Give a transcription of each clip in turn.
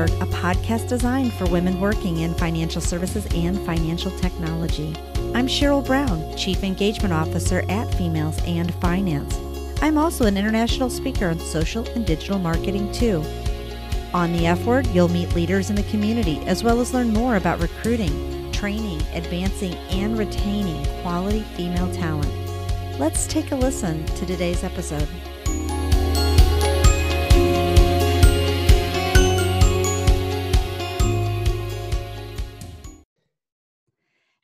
Network, a podcast designed for women working in financial services and financial technology. I'm Sheryl Brown, Chief Engagement Officer at Females in Finance. I'm also an international speaker on social and digital marketing, too. On the F Word, you'll meet leaders in the community as well as learn more about recruiting, training, advancing, and retaining quality female talent. Let's take a listen to today's episode.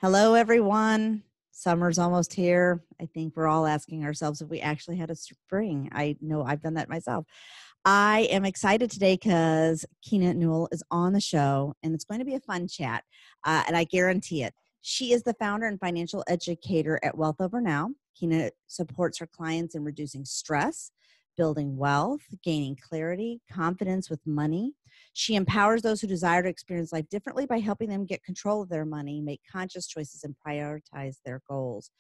Hello, everyone. Summer's almost here. I think we're all asking ourselves if we actually had a spring. I know I've done that myself. I am excited today because Keina Newell is on the show and it's going to be a fun chat, uh, and I guarantee it. She is the founder and financial educator at Wealth Over Now. Keina supports her clients in reducing stress, building wealth, gaining clarity, confidence with money. She empowers those who desire to experience life differently by helping them get control of their money, make conscious choices, and prioritize their goals.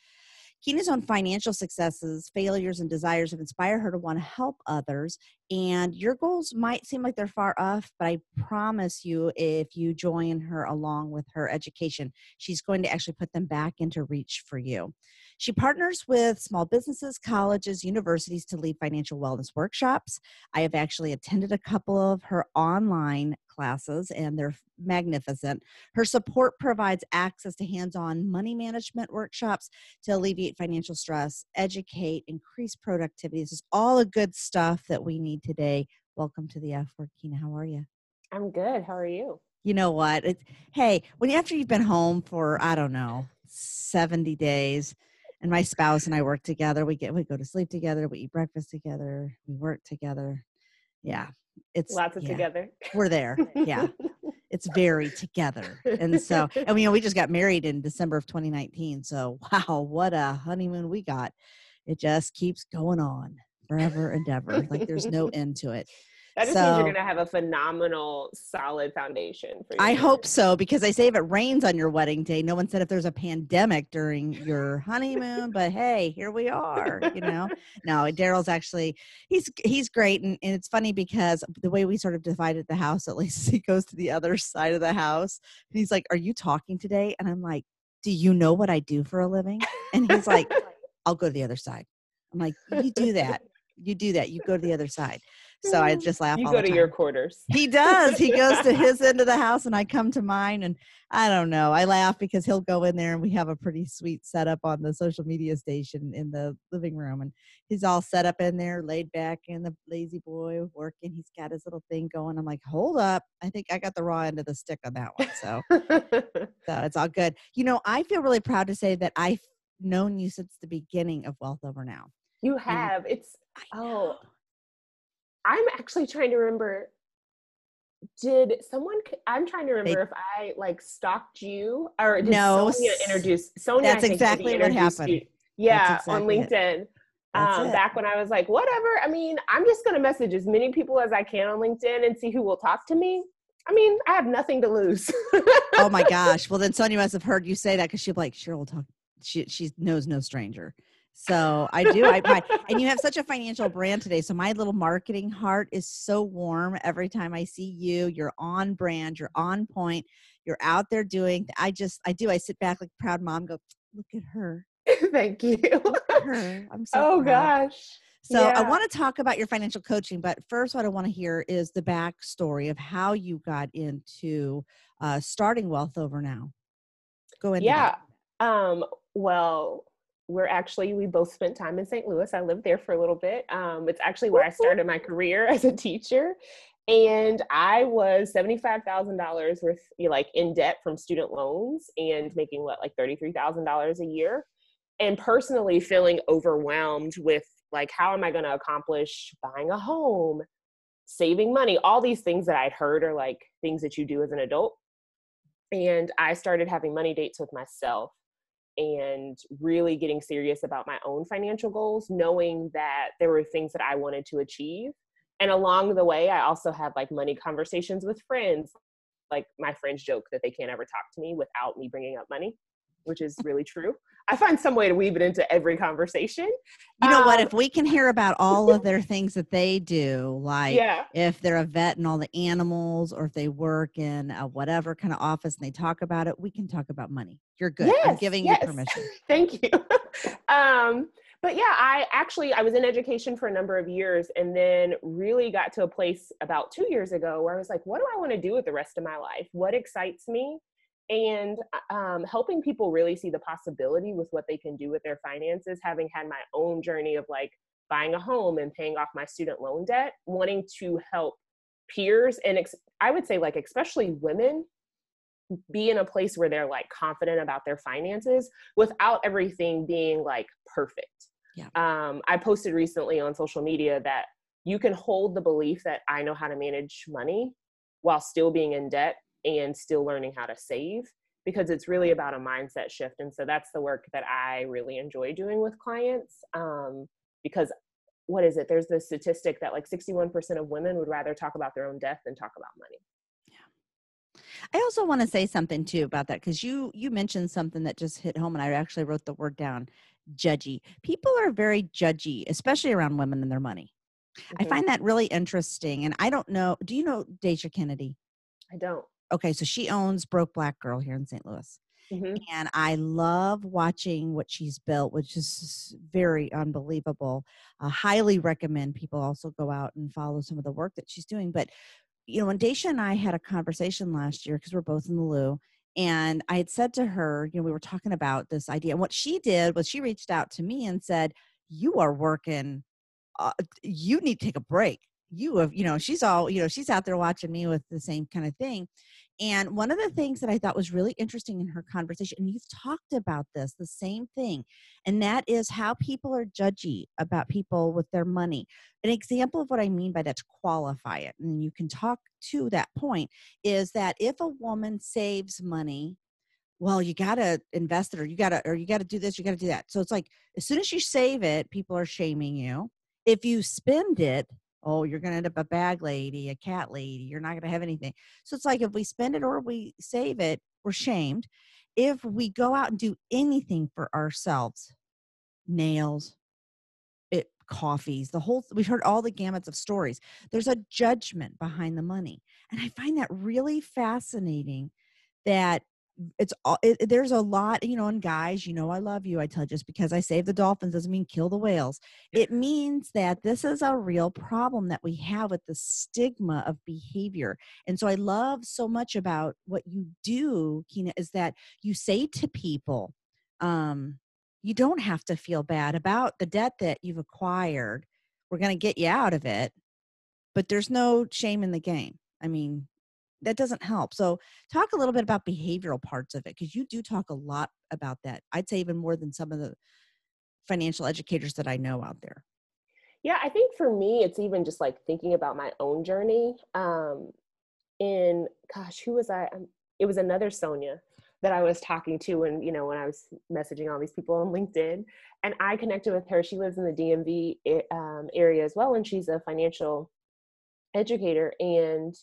Keina's own financial successes, failures, and desires have inspired her to want to help others. And your goals might seem like they're far off, but I promise you, if you join her along with her education, she's going to actually put them back into reach for you. She partners with small businesses, colleges, universities to lead financial wellness workshops. I have actually attended a couple of her online classes and they're magnificent. Her support provides access to hands on money management workshops to alleviate financial stress, educate, increase productivity. This is all the good stuff that we need today. Welcome to the F Word, Keina. How are you? I'm good. How are you? You know what? It's, hey, when after you've been home for I don't know 70 days, and my spouse and I work together. We get we go to sleep together. We eat breakfast together. We work together. Yeah, it's lots of yeah, together. We're there. Yeah, it's very together. And so, and you know, we just got married in December of 2019. So, wow, what a honeymoon we got! It just keeps going on forever and ever. Like there's no end to it. That just so, means you're going to have a phenomenal, solid foundation. For I hope so because I say if it rains on your wedding day, no one said if there's a pandemic during your honeymoon, but hey, here we are. You know, no, Daryl's actually he's he's great, and, and it's funny because the way we sort of divided the house, at least he goes to the other side of the house, and he's like, "Are you talking today?" And I'm like, "Do you know what I do for a living?" And he's like, "I'll go to the other side." I'm like, "You do that." You do that. You go to the other side. So I mm. just laugh. You go to your quarters. He does. He goes to his end of the house, and I come to mine. And I don't know. I laugh because he'll go in there, and we have a pretty sweet setup on the social media station in the living room, and he's all set up in there, laid back in the lazy boy working. He's got his little thing going. I'm like, hold up. I think I got the raw end of the stick on that one. So, so it's all good. You know, I feel really proud to say that I've known you since the beginning of Wealth Over Now. You have. And it's oh I'm actually trying to remember. Did someone? I'm trying to remember they, if I like stalked you or did no, Sonia introduce Sonia? That's exactly what happened. You, yeah, exactly on LinkedIn. Um, back when I was like, whatever. I mean, I'm just gonna message as many people as I can on LinkedIn and see who will talk to me. I mean, I have nothing to lose. oh my gosh! Well, then Sonia must have heard you say that because she'll be like, Sheryl, talk. She she knows no stranger. So I do. I, my, and you have such a financial brand today. So my little marketing heart is so warm every time I see you. You're on brand. You're on point. You're out there doing. I just, I do. I sit back like proud mom. Go look at her. Thank you. her. I'm so. Oh proud. gosh. So yeah. I want to talk about your financial coaching, but first, what I want to hear is the backstory of how you got into uh, starting Wealth Over Now. Go ahead. Yeah. Um, well, we're actually we both spent time in St. Louis. I lived there for a little bit. Um, it's actually where I started my career as a teacher, and I was seventy five thousand dollars worth like in debt from student loans and making what like thirty three thousand dollars a year, and personally feeling overwhelmed with like how am I going to accomplish buying a home, saving money, all these things that I'd heard are like things that you do as an adult. And I started having money dates with myself and really getting serious about my own financial goals, knowing that there were things that I wanted to achieve. And along the way, I also had like money conversations with friends. Like my friends joke that they can't ever talk to me without me bringing up money, which is really true. I find some way to weave it into every conversation. You know um, what? If we can hear about all of their things that they do, like yeah. if they're a vet and all the animals, or if they work in a whatever kind of office and they talk about it, we can talk about money. You're good. Yes, I'm giving yes. you permission. Thank you. um, but yeah, I actually I was in education for a number of years and then really got to a place about 2 years ago where I was like, what do I want to do with the rest of my life? What excites me? And um, helping people really see the possibility with what they can do with their finances having had my own journey of like buying a home and paying off my student loan debt wanting to help peers and ex- i would say like especially women be in a place where they're like confident about their finances without everything being like perfect yeah. um, i posted recently on social media that you can hold the belief that i know how to manage money while still being in debt and still learning how to save because it's really about a mindset shift. And so that's the work that i really enjoy doing with clients um, because what is it? There's this statistic that like 61% of women would rather talk about their own death than talk about money. Yeah. I also want to say something too about that because you you mentioned something that just hit home and i actually wrote the word down judgy. People are very judgy especially around women and their money. Mm-hmm. i find that really interesting and i don't know do you know Dasha Kennedy? I don't okay, so she owns Broke Black Girl here in St. Louis. Mm-hmm. And I love watching what she's built, which is very unbelievable. I highly recommend people also go out and follow some of the work that she's doing. But, you know, when Dasha and I had a conversation last year, because we're both in the Lou, and I had said to her, you know, we were talking about this idea. And what she did was she reached out to me and said, You are working, uh, you need to take a break you have you know she's all you know she's out there watching me with the same kind of thing. And one of the things that i thought was really interesting in her conversation and you've talked about this the same thing and that is how people are judgy about people with their money. An example of what i mean by that to qualify it and you can talk to that point is that if a woman saves money well you got to invest it or you got to or you got to do this you got to do that. So it's like as soon as you save it people are shaming you. If you spend it oh, you're going to end up a bag lady, a cat lady. You're not going to have anything. So it's like if we spend it or we save it, we're shamed. If we go out and do anything for ourselves, nails, it coffees, the whole we've heard all the gamuts of stories. There's a judgment behind the money. And I find that really fascinating that it's all it, there's a lot you know and guys you know i love you i tell you just because i save the dolphins doesn't mean kill the whales. It means that this is a real problem that we have with the stigma of behavior. And so i love so much about what you do Keina is that you say to people um you don't have to feel bad about the debt that you've acquired. We're going to get you out of it but there's no shame in the game. I mean that doesn't help. So talk a little bit about behavioral parts of it because you do talk a lot about that. I'd say even more than some of the financial educators that I know out there. Yeah, I think for me, it's even just like thinking about my own journey. Um, in gosh, who was I? Um, it was another Sonia that I was talking to, and you know, when I was messaging all these people on LinkedIn, and I connected with her. She lives in the DMV eh, um, area as well, and she's a financial educator. And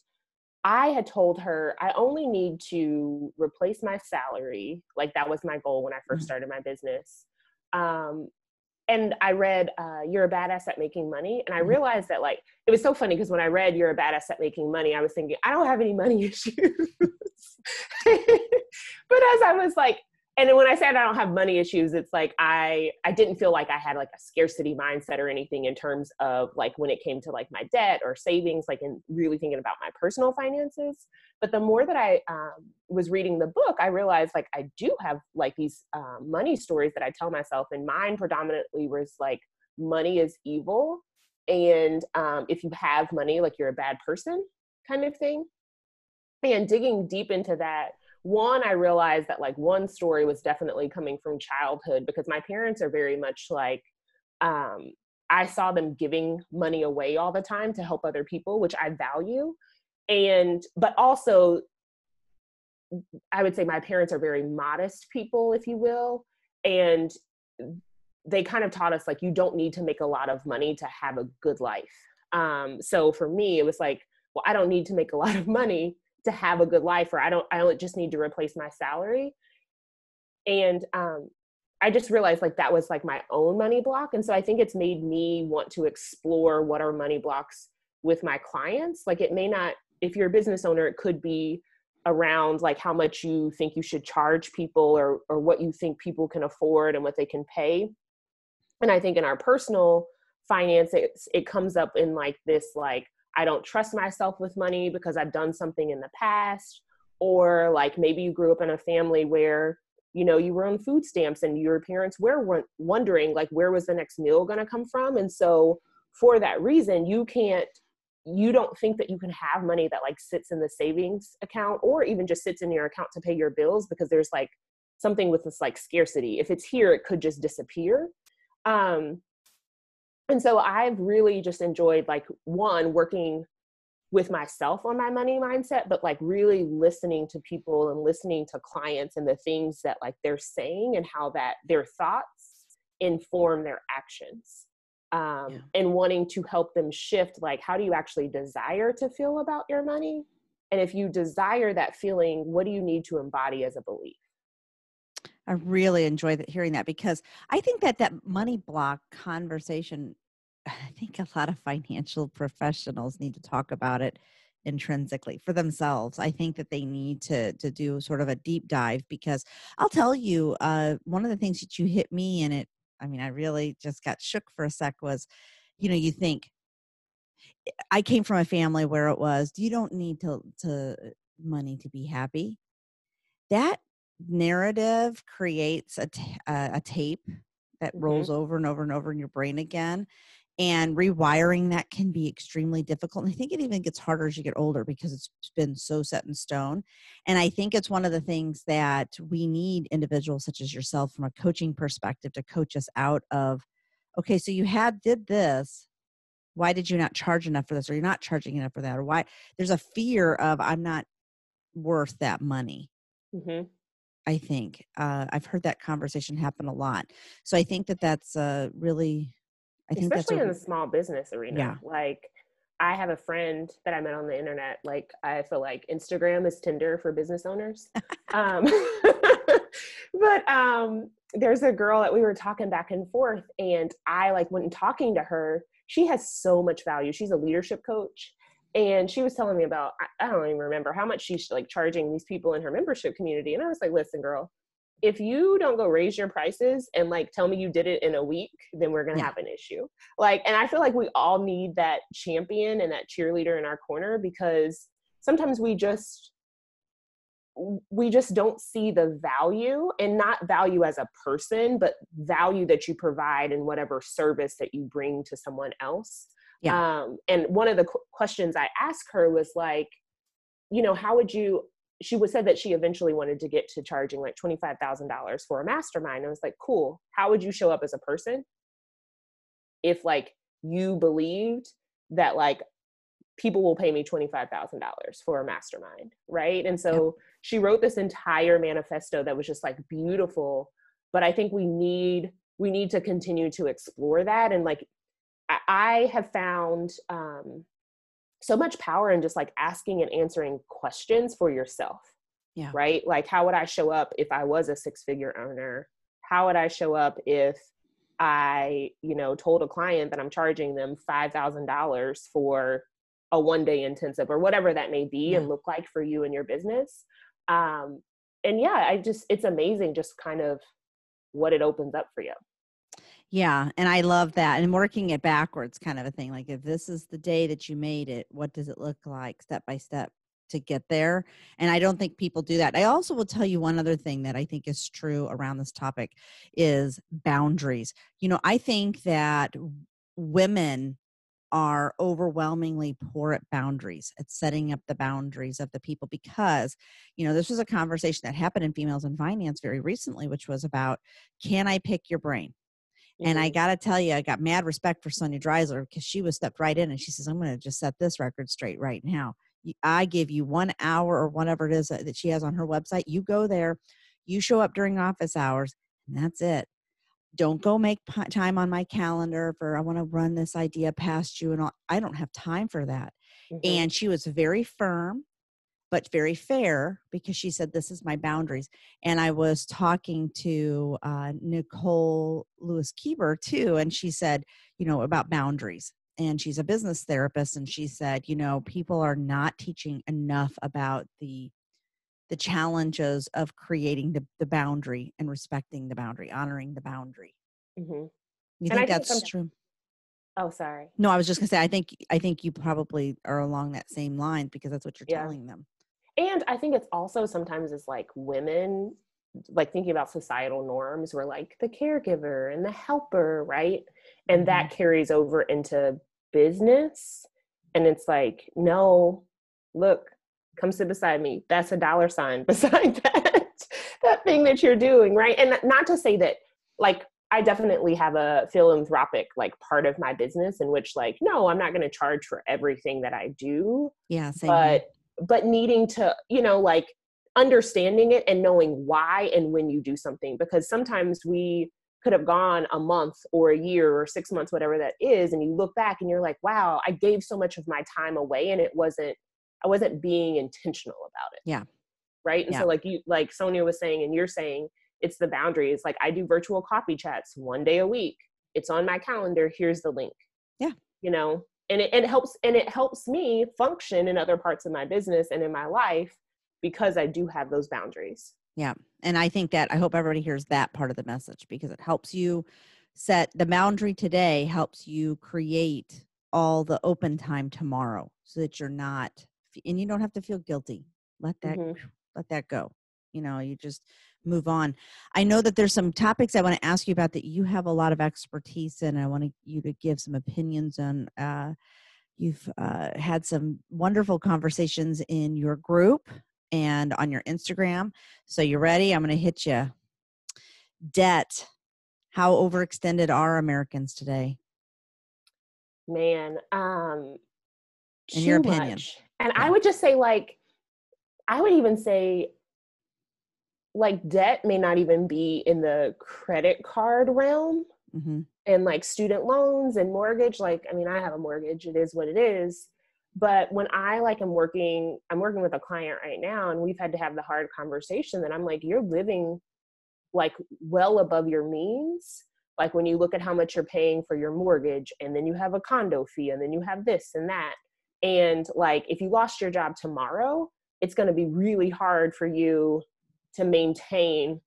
I had told her I only need to replace my salary. Like that was my goal when I 1st mm-hmm. started my business. Um, and I read uh, You're a Badass at Making Money. And I mm-hmm. realized that, like, it was so funny because when I read You're a Badass at Making Money, I was thinking, I don't have any money issues. but as I was like and when I said I don't have money issues, it's like I I didn't feel like I had like a scarcity mindset or anything in terms of like when it came to like my debt or savings, like in really thinking about my personal finances. But the more that I um, was reading the book, I realized like I do have like these um, money stories that I tell myself, and mine predominantly was like money is evil, and um, if you have money, like you're a bad person, kind of thing. And digging deep into that one i realized that like one story was definitely coming from childhood because my parents are very much like um, i saw them giving money away all the time to help other people which i value. And but also i would say my parents are very modest people if you will and they kind of taught us like you don't need to make a lot of money to have a good life. Um, so for me it was like well i don't need to make a lot of money to have a good life or i don't i don't just need to replace my salary and um I just realized like that was like my own money block. And so I think it's made me want to explore what are money blocks with my clients. Like it may not, if you're a business owner, it could be around like how much you think you should charge people or or what you think people can afford and what they can pay. And I think in our personal finance, it, it comes up in like this like I don't trust myself with money because I've done something in the past, or like maybe you grew up in a family where you know you were on food stamps and your parents were wondering like where was the next meal going to come from? And so for that reason you can't you don't think that you can have money that like sits in the savings account or even just sits in your account to pay your bills because there's like something with this like scarcity. If it's here it could just disappear. Um and so i've really just enjoyed like one working with myself on my money mindset but like really listening to people and listening to clients and the things that like they're saying and how that their thoughts inform their actions um, yeah. and wanting to help them shift like how do you actually desire to feel about your money and if you desire that feeling what do you need to embody as a belief i really enjoy that, hearing that because i think that that money block conversation I think a lot of financial professionals need to talk about it intrinsically for themselves. I think that they need to to do sort of a deep dive because I'll tell you, uh, one of the things that you hit me and it. I mean, I really just got shook for a sec. Was, you know, you think I came from a family where it was you don't need to to money to be happy. That narrative creates a, t- uh, a tape that mm-hmm. rolls over and over and over in your brain again and rewiring that can be extremely difficult and i think it even gets harder as you get older because it's been so set in stone and i think it's one of the things that we need individuals such as yourself from a coaching perspective to coach us out of okay so you had did this why did you not charge enough for this or you're not charging enough for that or why there's a fear of i'm not worth that money mm-hmm. I think uh, i've heard that conversation happen a lot so i think that that's uh, really I think especially in the small business arena. Yeah. Like I have a friend that I met on the internet. Like I feel like Instagram is Tinder for business owners. um, but um, there's a girl that we were talking back and forth, and I like when talking to her. She has so much value. She's a leadership coach, and she was telling me about I, I don't even remember how much she's like charging these people in her membership community. And I was like, listen, girl, if you don't go raise your prices and like tell me you did it in a week, then we're gonna yeah. have an issue. Like, and I feel like we all need that champion and that cheerleader in our corner because sometimes we just we just don't see the value and not value as a person but value that you provide in whatever service that you bring to someone else yeah. um, and one of the qu- questions i asked her was like you know how would you she was said that she eventually wanted to get to charging like $25,000 for a mastermind. I was like, cool. How would you show up as a person if like you believed that like people will pay me $25,000 for a mastermind, right? And so yeah. she wrote this entire manifesto that was just like beautiful, but I think we need we need to continue to explore that and like I have found um so much power in just like asking and answering questions for yourself. Yeah. Right? Like how would I show up if I was a six-figure owner? How would I show up if I, you know, told a client that I'm charging them $5,000 for a one day intensive or whatever that may be yeah. and look like for you and your business. Um, and yeah, I just, it's amazing just kind of what it opens up for you. Yeah, and I love that. And working it backwards kind of a thing. Like if this is the day that you made it, what does it look like step by step to get there? And I don't think people do that. I also will tell you one other thing that I think is true around this topic is boundaries. You know, I think that women are overwhelmingly poor at boundaries at setting up the boundaries of the people because you know this was a conversation that happened in females in finance very recently which was about can i pick your brain Mm-hmm. And I mm-hmm. got to tell you, I got mad respect for Sonia Dreizler because she was stepped right in and she says, I'm going to just set this record straight right now. I give you one hour or whatever it is that she has on her website. You go there, you show up during office hours, and that's it. Don't go make time on my calendar for I want to run this idea past you and all. I don't have time for that. Mm-hmm. And she was very firm but very fair because she said, This is my boundaries. And I was talking to uh, Nicole Lewis Keeber too, and she said, You know, about boundaries. And she's a business therapist, and she said, You know, people are not teaching enough about the the challenges of creating the, the boundary and respecting the boundary, honoring the boundary. Mm-hmm. You think that's think true? Oh, sorry. No, I was just gonna say I think I think you probably are along that same line because that's what you're yeah. telling them. And I think it's also sometimes as like women, like thinking about societal norms, we're like the caregiver and the helper, right? And mm-hmm. that carries over into business. And it's like, no, look, come sit beside me. That's a dollar sign beside that that thing that you're doing, right? And not to say that like I definitely have a philanthropic like part of my business in which like no, I'm not going to charge for everything that I do. Yeah, but here. But needing to, you know, like understanding it and knowing why and when you do something because sometimes we could have gone a month or a year or 6 months whatever that is and you look back and you're like, wow, I gave so much of my time away and it wasn't I wasn't being intentional about it. Yeah. Right. And yeah. so like you like Sonia was saying and you're saying it's the boundaries. Like I do virtual coffee chats one day a week. It's on my calendar. Here's the link. Yeah. You know, and it, it helps and it helps me function in other parts of my business and in my life because I do have those boundaries. Yeah. And I think that I hope everybody hears that part of the message because it helps you set the boundary today helps you create all the open time tomorrow so that you're not and you don't have to feel guilty let that mm-hmm. let that go you know you just move on. I know that there's some topics i want to ask you about that you have a lot of expertise in i want you to give some opinions on uh, you've uh, had some wonderful conversations in your group and on your instagram. So you ready? I'm going to hit you debt. How overextended are americans today? Man um in your opinion. much. And yeah. I would just say, like, I would even say, like, debt may not even be in the credit card realm mm-hmm. and like student loans and mortgage. Like, I mean, I have a mortgage, it is what it is. But when I like am working, I'm working with a client right now, and we've had to have the hard conversation that I'm like, you're living like well above your means like when you look at how much you're paying for your mortgage and then you have a condo fee and then you have this and that and like, if you lost your job tomorrow, it's going to be really hard for you to maintain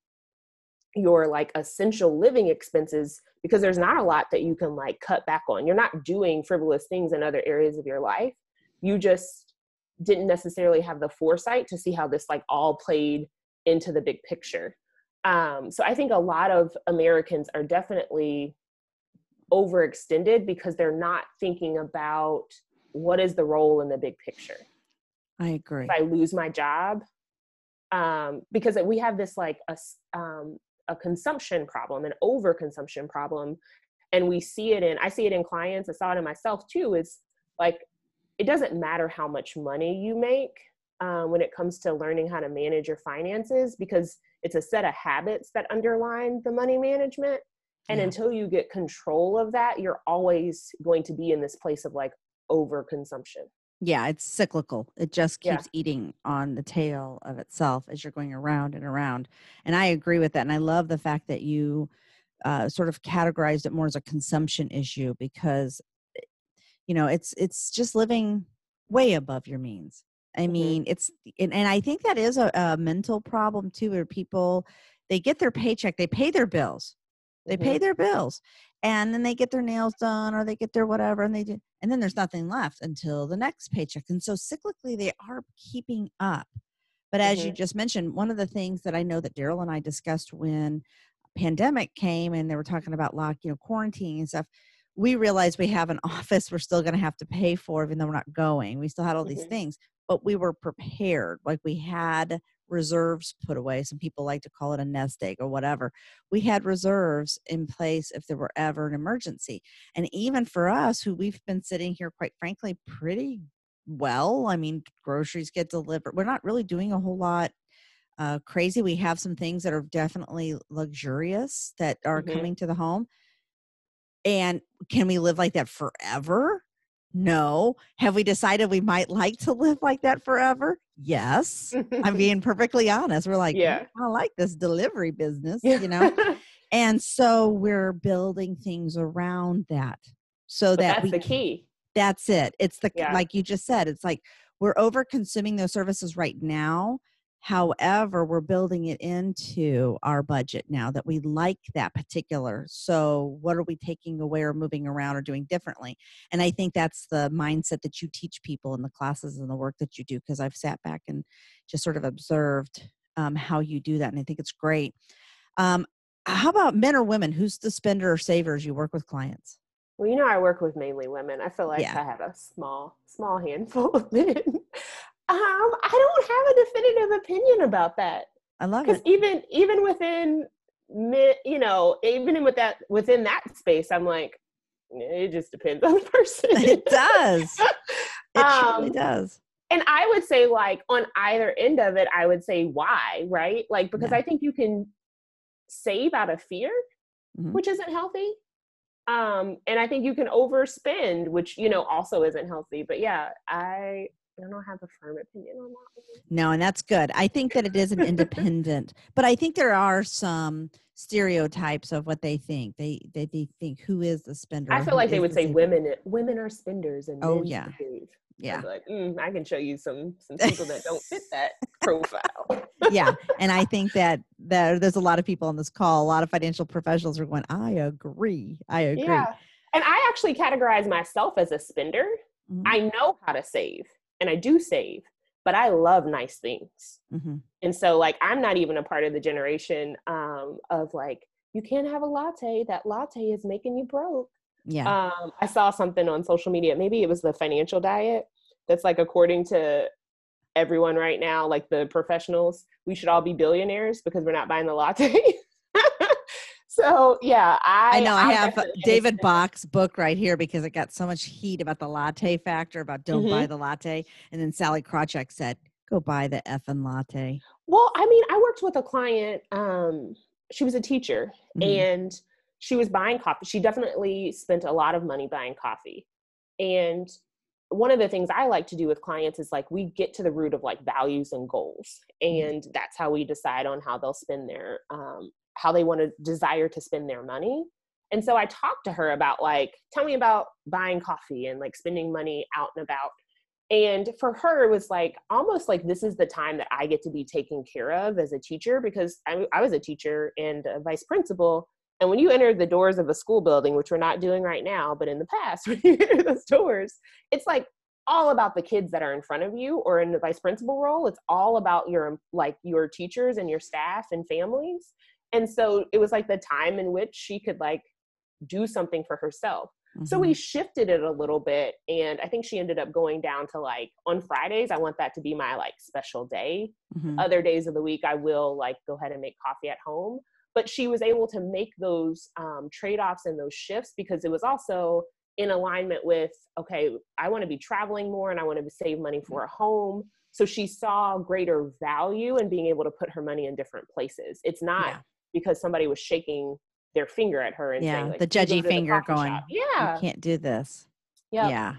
your like essential living expenses because there's not a lot that you can like cut back on. You're not doing frivolous things in other areas of your life. You just didn't necessarily have the foresight to see how this like all played into the big picture. Um, so I think a lot of Americans are definitely overextended because they're not thinking about what is the role in the big picture i agree if i lose my job um, because we have this like a, um, a consumption problem an overconsumption problem and we see it in i see it in clients i saw it in myself too is like it doesn't matter how much money you make um, when it comes to learning how to manage your finances because it's a set of habits that underline the money management and yeah. until you get control of that you're always going to be in this place of like overconsumption. Yeah, it's cyclical. It just keeps yeah. eating on the tail of itself as you're going around and around. And I agree with that. And I love the fact that you uh, sort of categorized it more as a consumption issue because, eh, you know, it's it's just living way above your means. I mm-hmm. mean, it's and, and I think that is a, a mental problem too, where people they get their paycheck, they pay their bills, they mm-hmm. pay their bills, and then they get their nails done or they get their whatever and they do and then there's nothing left until the next paycheck and so cyclically they are keeping up but as mm-hmm. you just mentioned one of the things that i know that daryl and i discussed when pandemic came and they were talking about lock you know quarantine and stuff we realized we have an office we're still going to have to pay for even though we're not going we still had all mm-hmm. these things but we were prepared like we had reserves put away. Some people like to call it a nest egg or whatever. We had reserves in place if there were ever an emergency. And even for us, who we've been sitting here, quite frankly, pretty well. I mean, groceries get delivered. We're not really doing a whole lot uh, crazy. We have some things that are definitely luxurious that are mm-hmm. coming to the home. And can we live like that forever? No. Have we decided we might like to live like that forever? Yes. I'm being perfectly honest. We're like, mm, Yeah. I like this delivery business, you know? And so we're building things around that so but that that's we the key. that's it. It's the Yeah. like you just said, it's like we're over consuming those services right now. However, we're building it into our budget now that we like that particular. So, what are we taking away or moving around or doing differently? And I think that's the mindset that you teach people in the classes and the work that you do because I've sat back and just sort of observed um, how you do that. And I think it's great. Um, how about men or women? Who's the spender or savers you work with clients? Well, you know, I work with mainly women. I feel like Yeah. I have a small, small handful of men. Um, I don't have a definitive opinion about that I love it. because even even within, you know, even with that within that space, I'm like, it just depends on the person. It does. It truly Um, does. and I would say like on either end of it, I would say why, right? Like because Yeah. I think you can save out of fear, Mhm. which isn't healthy. Um, and I think you can overspend, which you know also isn't healthy. But yeah, I I don't have a firm opinion on that. No, and that's good. I think that it is an independent, but I think there are some stereotypes of what they think. They they, they think who is the spender. I feel like they would the say saver. women women are spenders and Oh, yeah. Yeah, like, mm, I can show you some some people that don't fit that profile. yeah, and I think that that there's a lot of people on this call. A lot of financial professionals are going. I agree. I agree. Yeah. And I actually categorize myself as a spender. Mhm, I know how to save and I do save, but I love nice things. mhm. And so like I'm not even a part of the generation um, of like, you can't have a latte. That latte is making you broke. Yeah, Um, I saw something on social media. Maybe it was the financial diet that's like according to everyone right now, like the professionals, we should all be billionaires because we're not buying the latte. so yeah, I I know. I have David. Bach's book right here because it got so much heat about the latte factor. About don't Mm-hmm. buy the latte, and then Sallie Krawcheck said, "Go buy the effing latte." Well, I mean, I worked with a client. Um, she was a teacher, Mhm. and she was buying coffee. She definitely spent a lot of money buying coffee. And one of the things I like to do with clients is like we get to the root of like values and goals, Mhm. and that's how we decide on how they'll spend their um, how they want to desire to spend their money. And so I talked to her about like, tell me about buying coffee and like spending money out and about. And for her, it was like almost like this is the time that I get to be taken care of as a teacher because I, I was a teacher and a vice principal. And when you enter the doors of a school building, which we're not doing right now, but in the past, when you enter those doors, it's like all about the kids that are in front of you or in the vice principal role. It's all about your like your teachers and your staff and families. And so it was like the time in which she could like do something for herself. So Mhm. we shifted it a little bit. And I think she ended up going down to like on Fridays, I want that to be my like special day. Mhm. Other days of the week, I will like go ahead and make coffee at home. But she was able to make those um, trade offs and those shifts because it was also in alignment with okay, I want to be traveling more and I want to save money for a home. So she saw greater value in being able to put her money in different places. It's not Yeah. Because somebody was shaking their finger at her and Yeah, saying like, the "You judgy to the finger going, shop." you can't do this. Yep. Yeah.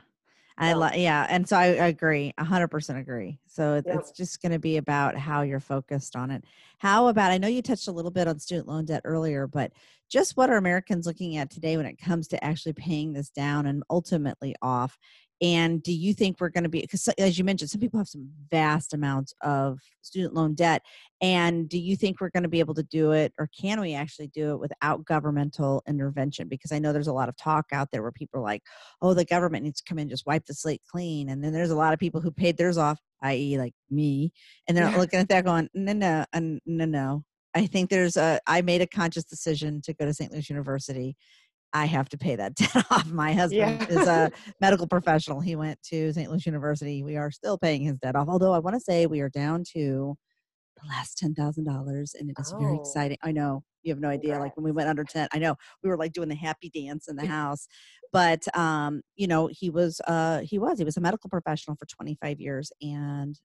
I love, yeah. And so I, I agree, a hundred percent agree. So it, Yep. it's just going to be about how you're focused on it. How about, I know you touched a little bit on student loan debt earlier, but just what are Americans looking at today when it comes to actually paying this down and ultimately off? And do you think we're going to be, because as you mentioned, some people have some vast amounts of student loan debt. And do you think we're going to be able to do it, or can we actually do it without governmental intervention? Because I know there's a lot of talk out there where people are like, oh, the government needs to come in just wipe the slate clean. And then there's a lot of people who paid theirs off, i.e., like me, and they're Yeah. looking at that going, no, no, no, no. I think there's a. I made a conscious decision to go to St. Louis University. I have to pay that debt off. My husband Yeah. is a medical professional. He went to St. Louis University. We are still paying his debt off. Although I want to say we are down to the last ten thousand dollars, and it is very Oh. exciting. I know you have no idea. Like when we went under ten, I know we were like doing the happy dance in the house. But um, you know, he was uh he was he was a medical professional for twenty five years, and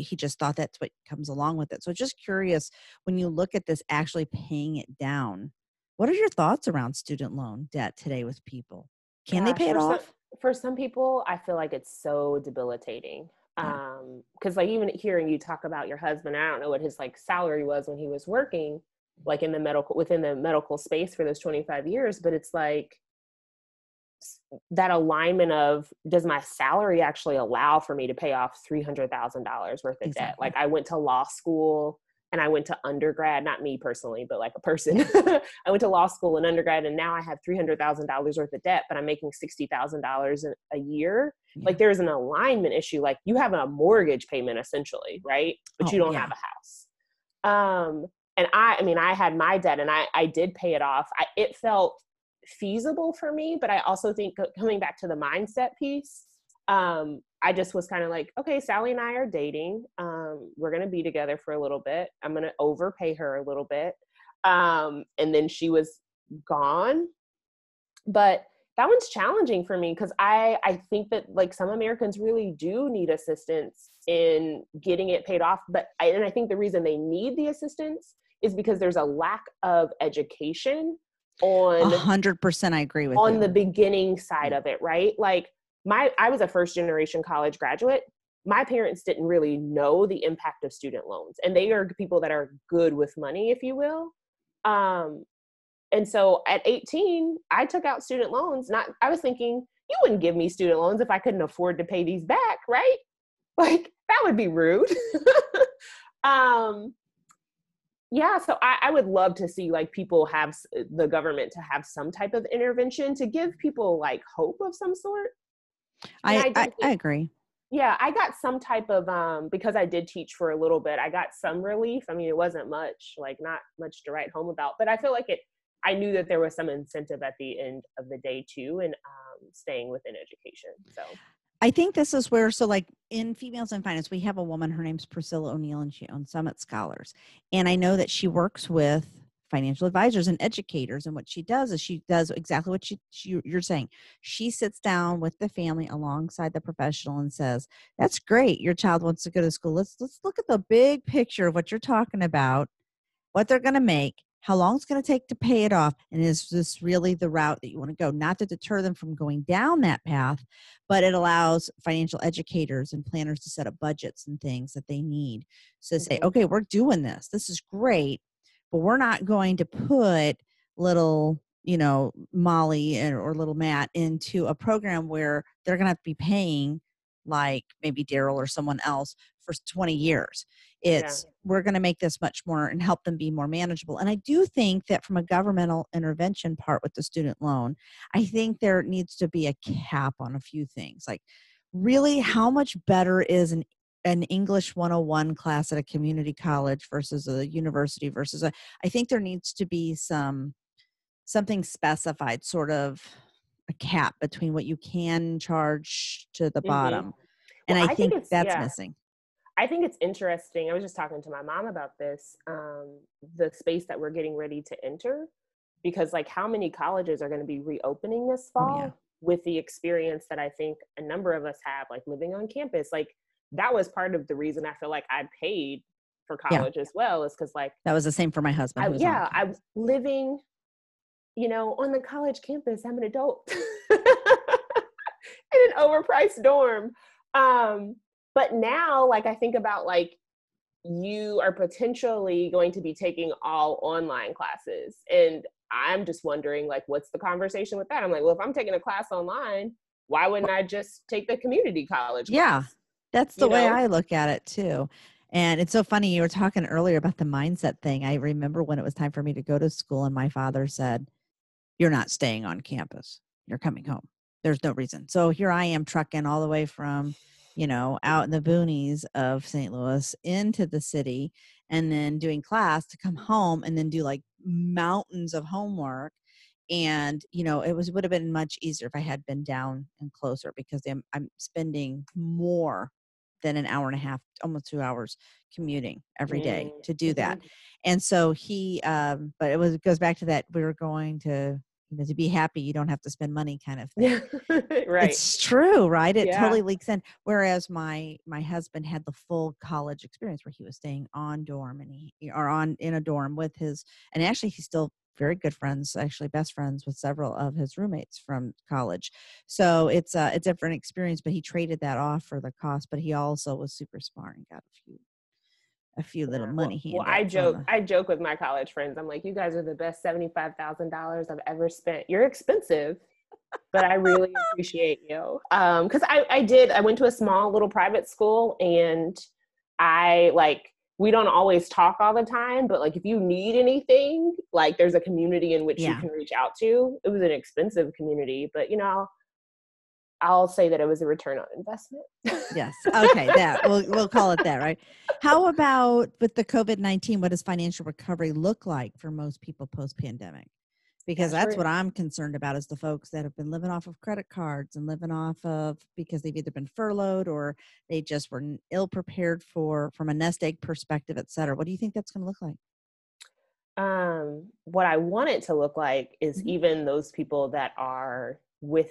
he just thought that's what comes along with it. So just curious when you look at this actually paying it down. What are your thoughts around student loan debt today with people? Can they pay it for some- off? for some people, I feel like it's so debilitating. um because like even hearing you talk about your husband i don't know what his like salary was when he was working like in the medical within the medical space for those 25 years but it's like that alignment of does my salary actually allow for me to pay off $300,000 worth of exactly. debt? Like I went to law school and I went to undergrad, not me personally, but like a person. I went to law school and undergrad and now I have $300,000 worth of debt, but I'm making $60,000 a year. Yeah. Like there's an alignment issue. Like you have a mortgage payment essentially, right? But oh, you don't yeah. have a house. Um, and I, I mean, I had my debt and I, I did pay it off. I, it felt feasible for me but i also think coming back to the mindset piece um, i just was kind of like okay sally and i are dating um, we're going to be together for a little bit. I'm going to overpay her a little bit. Um, and then she was gone. But that one's challenging for me because i i think that like some americans really do need assistance in getting it paid off but I, and i think the reason they need the assistance is because there's a lack of education on a hundred percent I agree with on you. the beginning side of it, right? Like my I was a first generation college graduate. My parents didn't really know the impact of student loans. And they are people that are good with money, if you will. Um, and so at 18, I took out student loans. Not I was thinking, you wouldn't give me student loans if I couldn't afford to pay these back, right? Like that would be rude. um, yeah so I, I, would love to see like people have uh, the government to have some type of intervention to give people like hope of some sort. I, I, I, I, agree. Yeah i got some type of um because i did teach for a little bit i got some relief. I mean it wasn't much like not much to write home about but i feel like it i knew that there was some incentive at the end of the day too and um, staying within education so I think this is where, so like in Females in Finance, we have a woman, her name's Priscilla O'Neill, and she owns Summit Scholars. And I know that she works with financial advisors and educators. And what she does is she does exactly what she, she, you're saying. She sits down with the family alongside the professional and says, "That's great. Your child wants to go to school. Let's let's look at the big picture of what you're talking about, what they're going to make, how long it's going to take to pay it off and is this really the route that you want to go not to deter them from going down that path but it allows financial educators and planners to set up budgets and things that they need so mm-hmm. say okay we're doing this this is great but we're not going to put little you know molly or little matt into a program where they're going to have to be paying like maybe daryl or someone else for 20 years it's yeah. we're going to make this much more and help them be more manageable and i do think that from a governmental intervention part with the student loan i think there needs to be a cap on a few things like really how much better is an an english 101 class at a community college versus a university versus a i think there needs to be some something specified sort of a cap between what you can charge to the mm-hmm. bottom and well, I, I, think, think that's yeah. missing I think it's interesting. I was just talking to my mom about this, um, the space that we're getting ready to enter, because like how many colleges are going to be reopening this fall oh, yeah. with the experience that I think a number of us have, like living on campus. Like that was part of the reason I feel like I paid for college yeah. as well, is because like that was the same for my husband. I, yeah, I was living, you know, on the college campus. I'm an adult in an overpriced dorm. Um, but now like i think about like you are potentially going to be taking all online classes and i'm just wondering like what's the conversation with that? I'm like well if i'm taking a class online why wouldn't i just take the community college class? yeah that's the you way know? i look at it too. And it's so funny you were talking earlier about the mindset thing. I remember when it was time for me to go to school and my father said you're not staying on campus. You're coming home. There's no reason. So here i am trucking all the way from you know, out in the boonies of St. Louis into the city and then doing class to come home and then do like mountains of homework. And, you know, it was would have been much easier if I had been down and closer because I'm, I'm spending more than an hour and a half, almost two hours commuting every day to do that. Mm-hmm. And so he, um, but it was, it goes back to that we were going to you know, to be happy, you don't have to spend money kind of thing. right. It's true, right? It yeah. totally leaks in. Whereas my my husband had the full college experience where he was staying on dorm and he or on in a dorm with his and actually he's still very good friends, actually best friends with several of his roommates from college. So it's a, a different experience, but he traded that off for the cost. But he also was super smart and got a few a few little money well, well i joke the- i joke with my college friends i'm like you guys are the best $75000 i've ever spent. You're expensive but i really appreciate you. Um because I, I did i went to a small little private school and i like we don't always talk all the time but like if you need anything like there's a community in which yeah. you can reach out to. It was an expensive community but you know I'll say that it was a return on investment. yes. Okay. That we'll we'll call it that, right? How about with the COVID nineteen? What does financial recovery look like for most people post pandemic? Because that's, that's what I'm concerned about is the folks that have been living off of credit cards and living off of because they've either been furloughed or they just were ill prepared for from a nest egg perspective, et cetera. What do you think that's going to look like? Um, what I want it to look like is mm-hmm. even those people that are with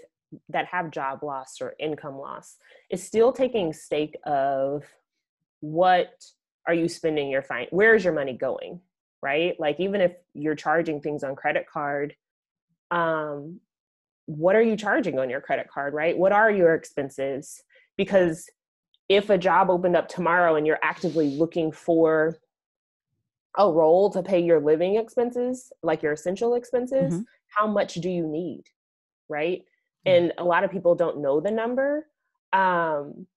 that have job loss or income loss is still taking stake of what are you spending your fine where is your money going right like even if you're charging things on credit card um what are you charging on your credit card right what are your expenses because if a job opened up tomorrow and you're actively looking for a role to pay your living expenses like your essential expenses mm-hmm. how much do you need right. And a lot of people don't know the number um,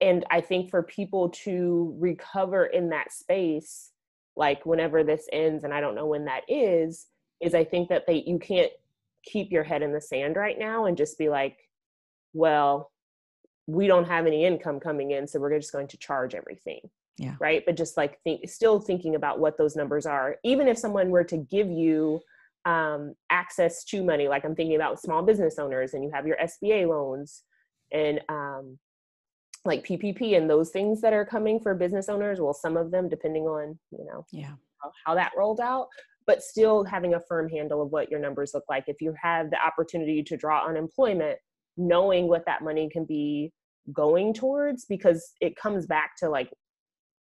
and i think for people to recover in that space like whenever this ends and i don't know when that is is i think that they you can't keep your head in the sand right now and just be like well we don't have any income coming in so we're just going to charge everything. Yeah. Right? But just like think still thinking about what those numbers are even if someone were to give you um, access to money. Like I'm thinking about small business owners, and you have your SBA loans and um, like PPP and those things that are coming for business owners. Well, some of them, depending on you know yeah how, how that rolled out, but still having a firm handle of what your numbers look like. If you have the opportunity to draw unemployment, knowing what that money can be going towards, because it comes back to like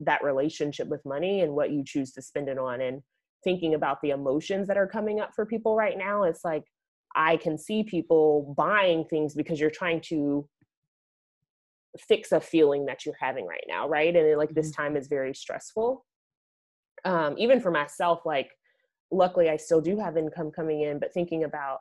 that relationship with money and what you choose to spend it on and thinking about the emotions that are coming up for people right now it's like i can see people buying things because you're trying to fix a feeling that you're having right now right? And like this mm-hmm. time is very stressful. Um even for myself like luckily i still do have income coming in but thinking about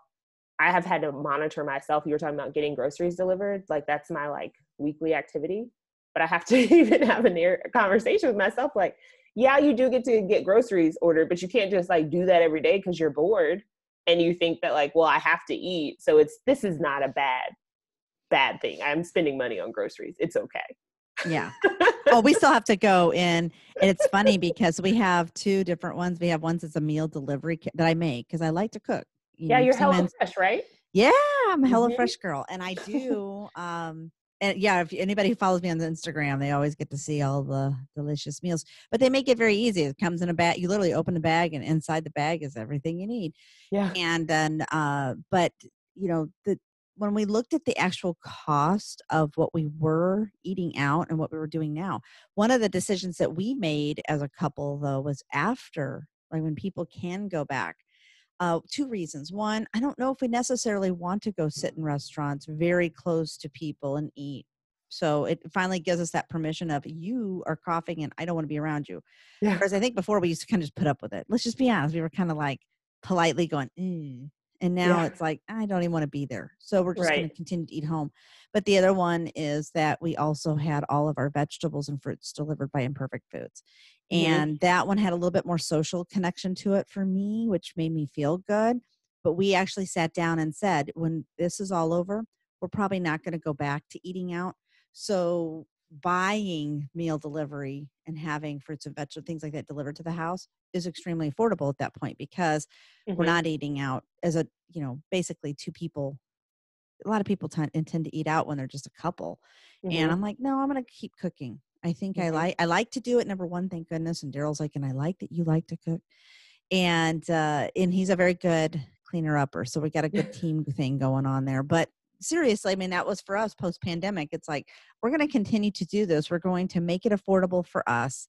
i have had to monitor myself. You were talking about getting groceries delivered like that's my like weekly activity but i have to even have a near conversation with myself like yeah, you do get to get groceries ordered, but you can't just like do that every day because you're bored and you think that like, well, I have to eat. So it's this is not a bad bad thing. I'm spending money on groceries. It's okay. Yeah. oh, we still have to go in. And it's funny because we have two different ones. We have ones that's a meal delivery that I make because I like to cook. You yeah, know, you're Hello Fresh, right? Yeah, I'm a Hello mm-hmm. Fresh girl. And I do um and yeah, if anybody who follows me on Instagram, they always get to see all the delicious meals. But they make it very easy. It comes in a bag. You literally open the bag, and inside the bag is everything you need. Yeah. And then, uh, but you know, the when we looked at the actual cost of what we were eating out and what we were doing now, one of the decisions that we made as a couple though was after, like when people can go back uh, two reasons. One, I don't know if we necessarily want to go sit in restaurants very close to people and eat. So it finally gives us that permission of you are coughing and I don't want to be around you. Yeah. Whereas I think before we used to kind of just put up with it. Let's just be honest. We were kind of like politely going, mm. And now yeah. it's like, I don't even want to be there. So we're just right. going to continue to eat home. But the other one is that we also had all of our vegetables and fruits delivered by Imperfect Foods. And that one had a little bit more social connection to it for me, which made me feel good. But we actually sat down and said, when this is all over, we're probably not going to go back to eating out. So buying meal delivery and having fruits and vegetables, things like that delivered to the house is extremely affordable at that point because mm-hmm. we're not eating out as a, you know, basically two people. A lot of people t- intend to eat out when they're just a couple. Mm-hmm. And I'm like, no, I'm going to keep cooking. I think mm-hmm. I like I like to do it. Number one, thank goodness. And Daryl's like, and I like that you like to cook. And uh, and he's a very good cleaner upper. So we got a good team thing going on there. But seriously, I mean, that was for us post pandemic. It's like we're going to continue to do this. We're going to make it affordable for us.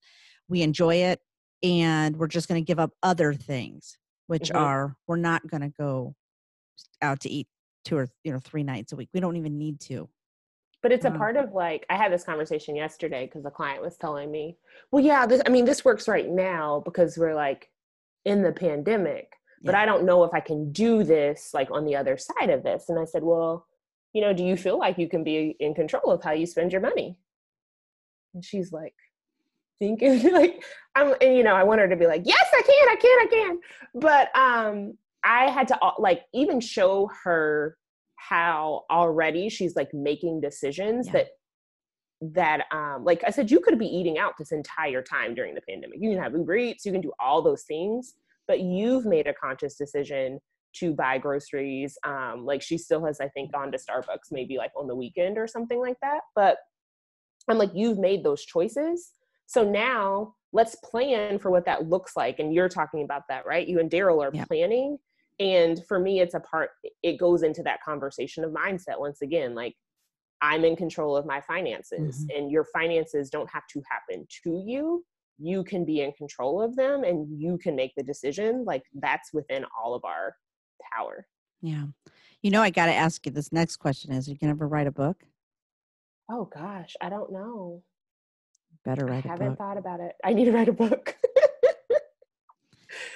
We enjoy it. and we're just going to give up other things which Mhm. are we're not going to go out to eat two or you know three nights a week we don't even need to But it's a Wow. part of like I had this conversation yesterday because the client was telling me, "Well, yeah, this, I mean, this works right now because we're like in the pandemic, but Yeah. I don't know if I can do this like on the other side of this." And I said, "Well, you know, do you feel like you can be in control of how you spend your money?" And she's like, thinking like I'm, and you know, I want her to be like, "Yes, I can, I can, I can," but um, I had to like even show her how already she's like making decisions Yeah. that that um like I said you could be eating out this entire time during the pandemic. You can have Uber Eats, you can do all those things, but you've made a conscious decision to buy groceries. Um like she still has I think gone to Starbucks maybe like on the weekend or something like that, but I'm like you've made those choices. So now let's plan for what that looks like and you're talking about that, right? You and Daryl are Yeah. planning and for me it's a part it goes into that conversation of mindset once again like i'm in control of my finances and your finances don't have to happen to you you can be in control of them and you can make the decision like that's within all of our power. Yeah. You know i got to ask you this next question is you can ever write a book? Oh gosh i don't know. Better i write a haven't book. thought about it. I need to write a book.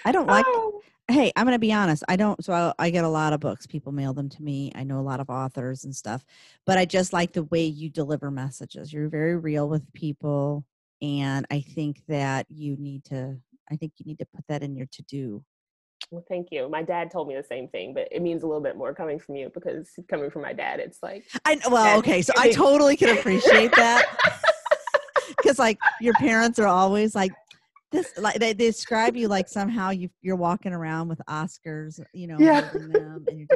I don't like Oh. hey i'm gonna be honest i don't so I, I get a lot of books people mail them to me. I know a lot of authors and stuff but i just like the way you deliver messages. You're very real with people and i think that you need to i think you need to put that in your to-do well thank you my dad told me the same thing but it means a little bit more coming from you because coming from my dad it's like i well okay so i totally can appreciate that because like your parents are always like this like they they describe you like somehow you you're walking around with oscars you know Yeah. and you're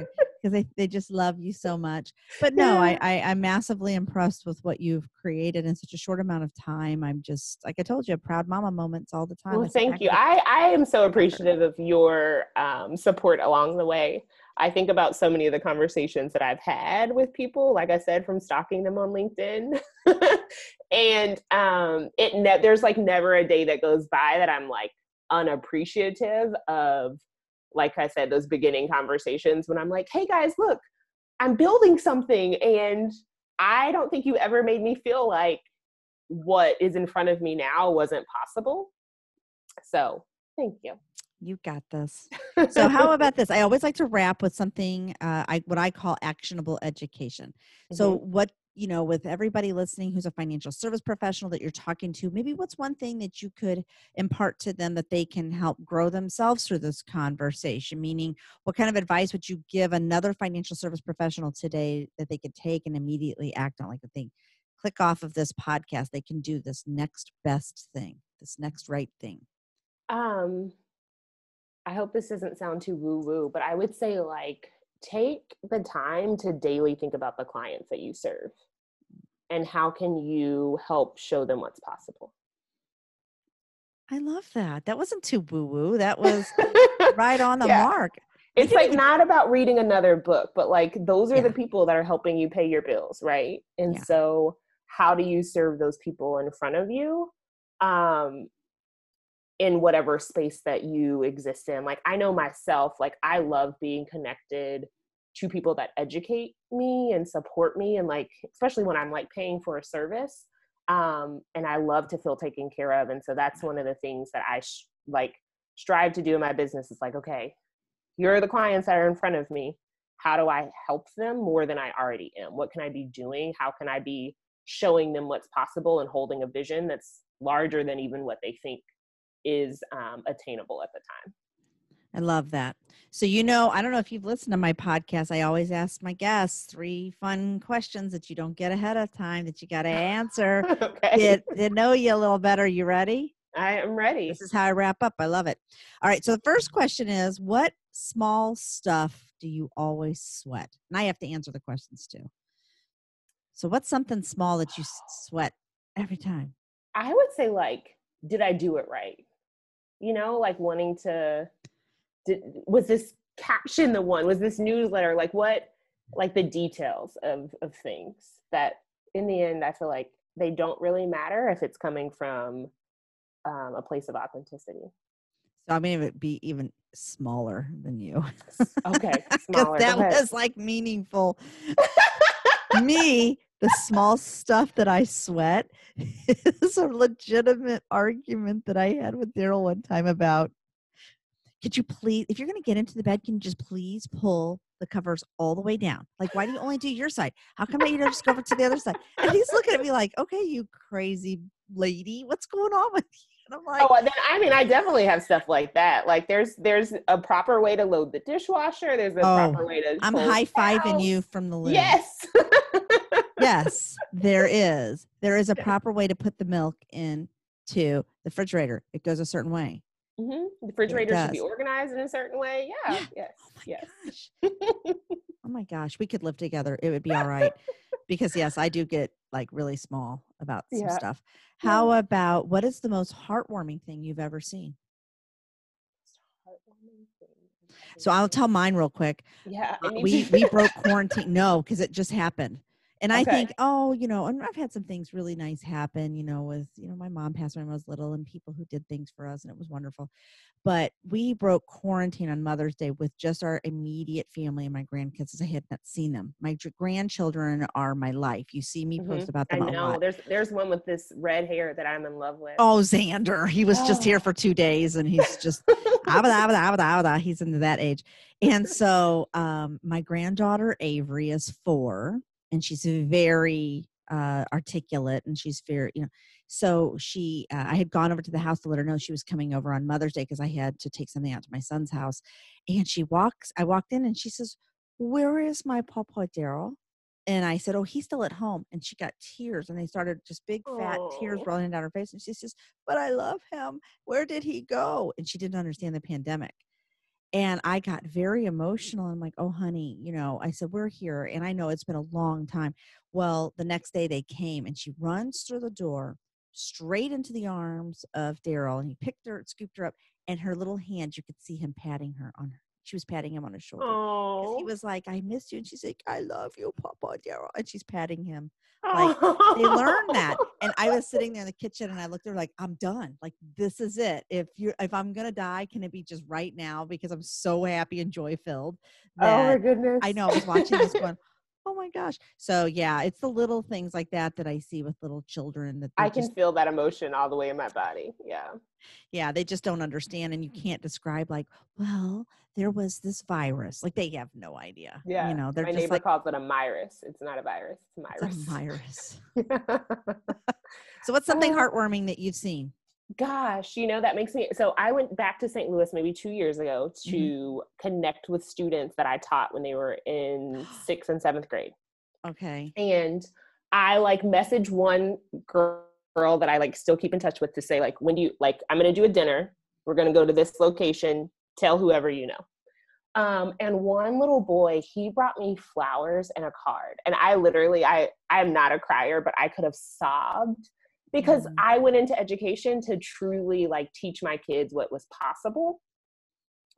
because they, they just love you so much but no I. I i'm massively impressed with what you've created in such a short amount of time i'm just like i told you proud mama moments all the time Well, That's thank you. I, I am so appreciative of your um, support along the way. I think about so many of the conversations that I've had with people, like I said, from stalking them on LinkedIn. and um, it ne- there's like never a day that goes by that I'm like unappreciative of, like I said, those beginning conversations when I'm like, hey guys, look, I'm building something. And I don't think you ever made me feel like what is in front of me now wasn't possible. So thank you. you got this so how about this i always like to wrap with something uh, i what i call actionable education so Mm-hmm. what you know with everybody listening who's a financial service professional that you're talking to maybe what's one thing that you could impart to them that they can help grow themselves through this conversation? Meaning what kind of advice would you give another financial service professional today that they could take and immediately act on? Like they click off of this podcast they can do this next best thing this next right thing? Um I hope this doesn't sound too woo woo, but I would say like take the time to daily think about the clients that you serve and how can you help show them what's possible. i love that that wasn't too woo woo that was right on the Yeah. mark it's like not about reading another book but like those are Yeah. the people that are helping you pay your bills right and Yeah. so how do you serve those people in front of you um in whatever space that you exist in like i know myself like i love being connected to people that educate me and support me and like especially when i'm like paying for a service um and i love to feel taken care of and so that's one of the things that i sh- like strive to do in my business is like okay here are the clients that are in front of me. How do i help them more than i already am? What can i be doing? How can i be showing them what's possible and holding a vision that's larger than even what they think is um, attainable at the time I love that. So, you know, I don't know if you've listened to my podcast. I always ask my guests three fun questions that you don't get ahead of time that you got to answer. okay Get to know you a little better. You ready? i am ready This is how I wrap up. I love it. All right. So, the first question is What small stuff do you always sweat? And I have to answer the questions too. So, what's something small that you sweat every time? i would say like did i do it right you know like wanting to did, was this caption the one was this newsletter like what like the details of of things that in the end i feel like they don't really matter if it's coming from um, a place of authenticity. So I'm gonna be even smaller than you. Okay, smaller. that was like meaningful. Me, the small stuff that I sweat is a legitimate argument that I had with Daryl one time about could you please, if you're going to get into the bed, can you just please pull the covers all the way down? Like, why do you only do your side? How come you don't just go over to the other side? And he's looking at me like, okay, you crazy lady, what's going on with you? And I'm like, Oh, then I mean, I definitely have stuff like that. Like, there's there's a proper way to load the dishwasher. There's a Oh, proper way to. I'm high fiving you from the loo. Yes. yes, there is. There is a proper way to put the milk into the refrigerator. It goes a certain way. Mm-hmm. The refrigerator should be organized in a certain way. Yeah. Yeah. Yes. Oh yes. gosh. oh my gosh, we could live together. It would be all right. because yes, I do get like really small about some Yeah. stuff. How about what is the most heartwarming thing you've ever seen? So I'll tell mine real quick. Yeah. Uh, I we we broke quarantine. No, because it just happened. And I think, oh, you know, and I've had some things really nice happen, you know, with, you know, my mom passed when I was little and people who did things for us and it was wonderful. But we broke quarantine on Mother's Day with just our immediate family and my grandkids as I had not seen them. My dr- grandchildren are my life. You see me post Mhm. about I them a know. There's there's one with this red hair that I'm in love with. Oh, Xander. He was just here Oh. for two days and he's just abba, abba, abba, abba. he's into that age. And so um, my granddaughter Avery is four and she's very uh, articulate and she's very, you know. So she, uh, I had gone over to the house to let her know she was coming over on Mother's Day because I had to take something out to my son's house. And she walks, I walked in and she says, Where is my papa Daryl? And I said, Oh, he's still at home. And she got tears and they started just big fat tears rolling down her face. And she says, But I love him. Where did he go? And she didn't understand the pandemic. And I got very emotional. I'm like, oh, honey, you know, I said, we're here. And I know it's been a long time. Well, the next day they came and she runs through the door straight into the arms of Daryl. And he picked her, scooped her up, and her little hand, you could see him patting her on her. She was patting him on his shoulder. Oh. He was like, I miss you. And she's like, I love you, Papa Daryl. And she's patting him. like They learned that. And I was sitting there in the kitchen and I looked at her like, I'm done. Like this is it. If you're if I'm gonna die, can it be just right now? Because I'm so happy and joy filled Oh my goodness. I know I was watching this going, Oh my gosh. So yeah, it's the little things like that that I see with little children that I can just, feel that emotion all the way in my body. Yeah. yeah, they just don't understand and you can't describe like, well, there was this virus. Like they have no idea. Yeah. You know, they're my just neighbor like calls it a virus. It's not a virus. It's a it's virus. a virus. So what's something heartwarming that you've seen? Gosh, you know, that makes me so I went back to St. Louis maybe two years ago Mm-hmm. to connect with students that I taught when they were in sixth and seventh grade. Okay. And I like message one girl, that I like still keep in touch with to say, like, when do you like I'm gonna do a dinner, we're gonna go to this location, tell whoever you know. Um, and one little boy, he brought me flowers and a card. And I literally, I I'm not a crier, but I could have sobbed because Mhm. I went into education to truly like teach my kids what was possible.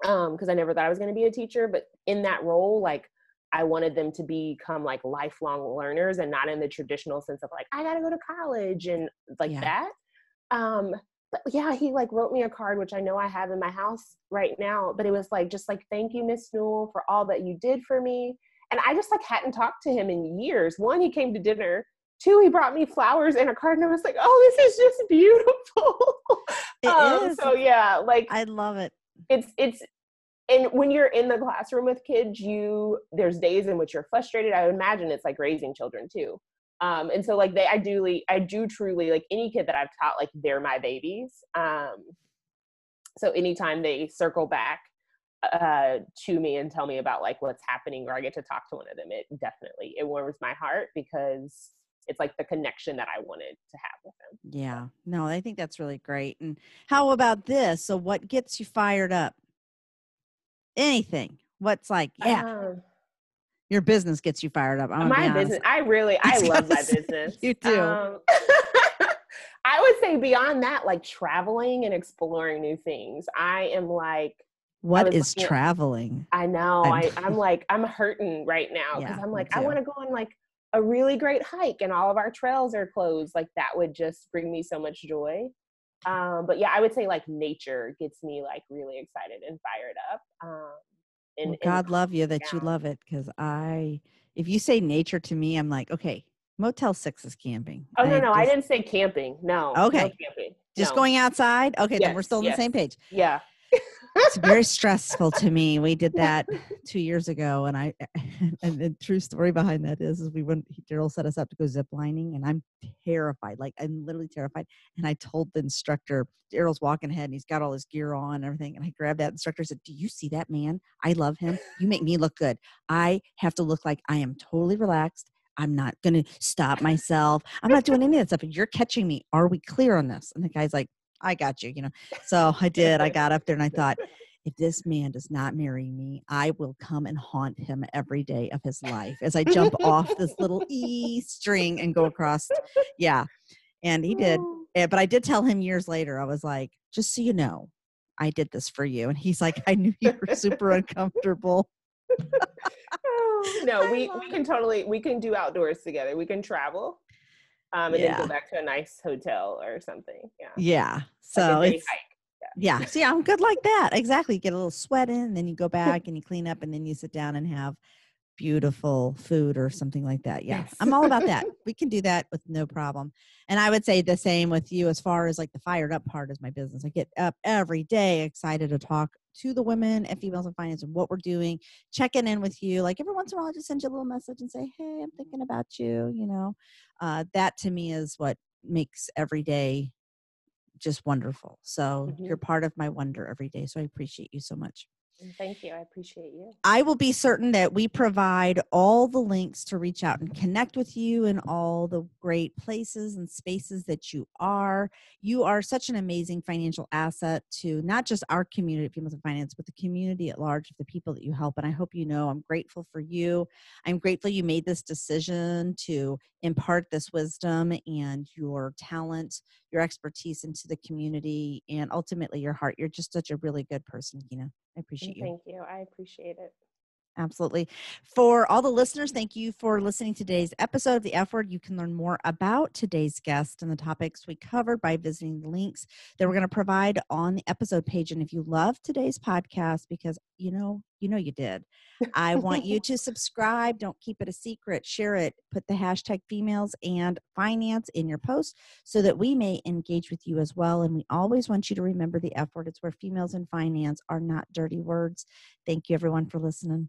Um, because I never thought I was gonna be a teacher, but in that role, like I wanted them to become like lifelong learners and not in the traditional sense of like, I gotta go to college and like Yeah. that. Um, but yeah, he like wrote me a card, which I know I have in my house right now, but it was like, just like, thank you, Miss Newell, for all that you did for me. And I just like hadn't talked to him in years. One, he came to dinner. Two, he brought me flowers and a card, and I was like, "Oh, this is just beautiful." It um, is. So yeah, like I love it. it's it's and when you're in the classroom with kids you there's days in which you're frustrated i would imagine it's like raising children too um and so like they i do i do truly like any kid that i've taught like they're my babies um so anytime they circle back uh to me and tell me about like what's happening or i get to talk to one of them it definitely it warms my heart because it's like the connection that i wanted to have with them Yeah. No, I think that's really great. And how about this? So what gets you fired up? Anything. What's like, yeah, Um, your business gets you fired up. Be my business i really i I love my business you do. Um, i would say beyond that like traveling and exploring new things i am like what is was looking at- traveling? i know I'm- I, i'm like i'm hurting right now because Yeah, i'm like i want to go on like a really great hike and all of our trails are closed like that would just bring me so much joy Um, but yeah, I would say like nature gets me like really excited and fired up. Um, and, well, God and, love you that you love it because I, if you say nature to me, I'm like, okay, Motel Six is camping. Oh no, no, just, I didn't say camping. No. Okay. No camping. Just no. going outside. Okay, yes, then we're still on yes. the same page. Yeah it's very stressful to me. We did that two years ago, and I and the true story behind that is, is we went. Daryl set us up to go zip lining, and I'm terrified. Like I'm literally terrified. And I told the instructor, Daryl's walking ahead, and he's got all his gear on and everything. And I grabbed that instructor. and said, "Do you see that man? I love him. You make me look good. I have to look like I am totally relaxed." I'm not going to stop myself. I'm not doing any of that stuff. And you're catching me. Are we clear on this? And the guy's like, I got you, you know. So I did. I got up there and I thought, if this man does not marry me, I will come and haunt him every day of his life as I jump off this little E string and go across. Yeah. And he did. Eh, but I did tell him years later, I was like, just so you know, I did this for you. And he's like, I knew you were super uncomfortable. no, we, we can totally, we can do outdoors together. We can travel um, and yeah. then go back to a nice hotel or something. Yeah. Yeah. So like it's, yeah. yeah. See, I'm good like that. Exactly. You get a little sweat in, then you go back and you clean up, and then you sit down and have beautiful food or something like that. Yeah. Yes. I'm all about that. We can do that with no problem. And I would say the same with you as far as like the fired up part is my business. I get up every day excited to talk to the women and females in finance and what we're doing, checking in with you. Like every once in a while, I just send you a little message and say, Hey, I'm thinking about you. You know, uh, that to me is what makes every day just wonderful. So mm-hmm. you're part of my wonder every day. So I appreciate you so much. Thank you. I appreciate you. I will be certain that we provide all the links to reach out and connect with you in all the great places and spaces that you are. You are such an amazing financial asset to not just our community, of Females in Finance, but the community at large of the people that you help. And I hope you know I'm grateful for you. I'm grateful you made this decision to impart this wisdom and your talent, your expertise into the community, and ultimately your heart. You're just such a really good person, Keina. I appreciate you. Thank you. I appreciate it. Absolutely. For all the listeners, thank you for listening to today's episode of The F Word. You can learn more about today's guest and the topics we covered by visiting the links that we're going to provide on the episode page. And if you love today's podcast, because you know, you know you did, I want you to subscribe. Don't keep it a secret. Share it. Put the hashtag females and finance in your post so that we may engage with you as well. And we always want you to remember the F word. It's where females in finance are not dirty words. Thank you, everyone, for listening.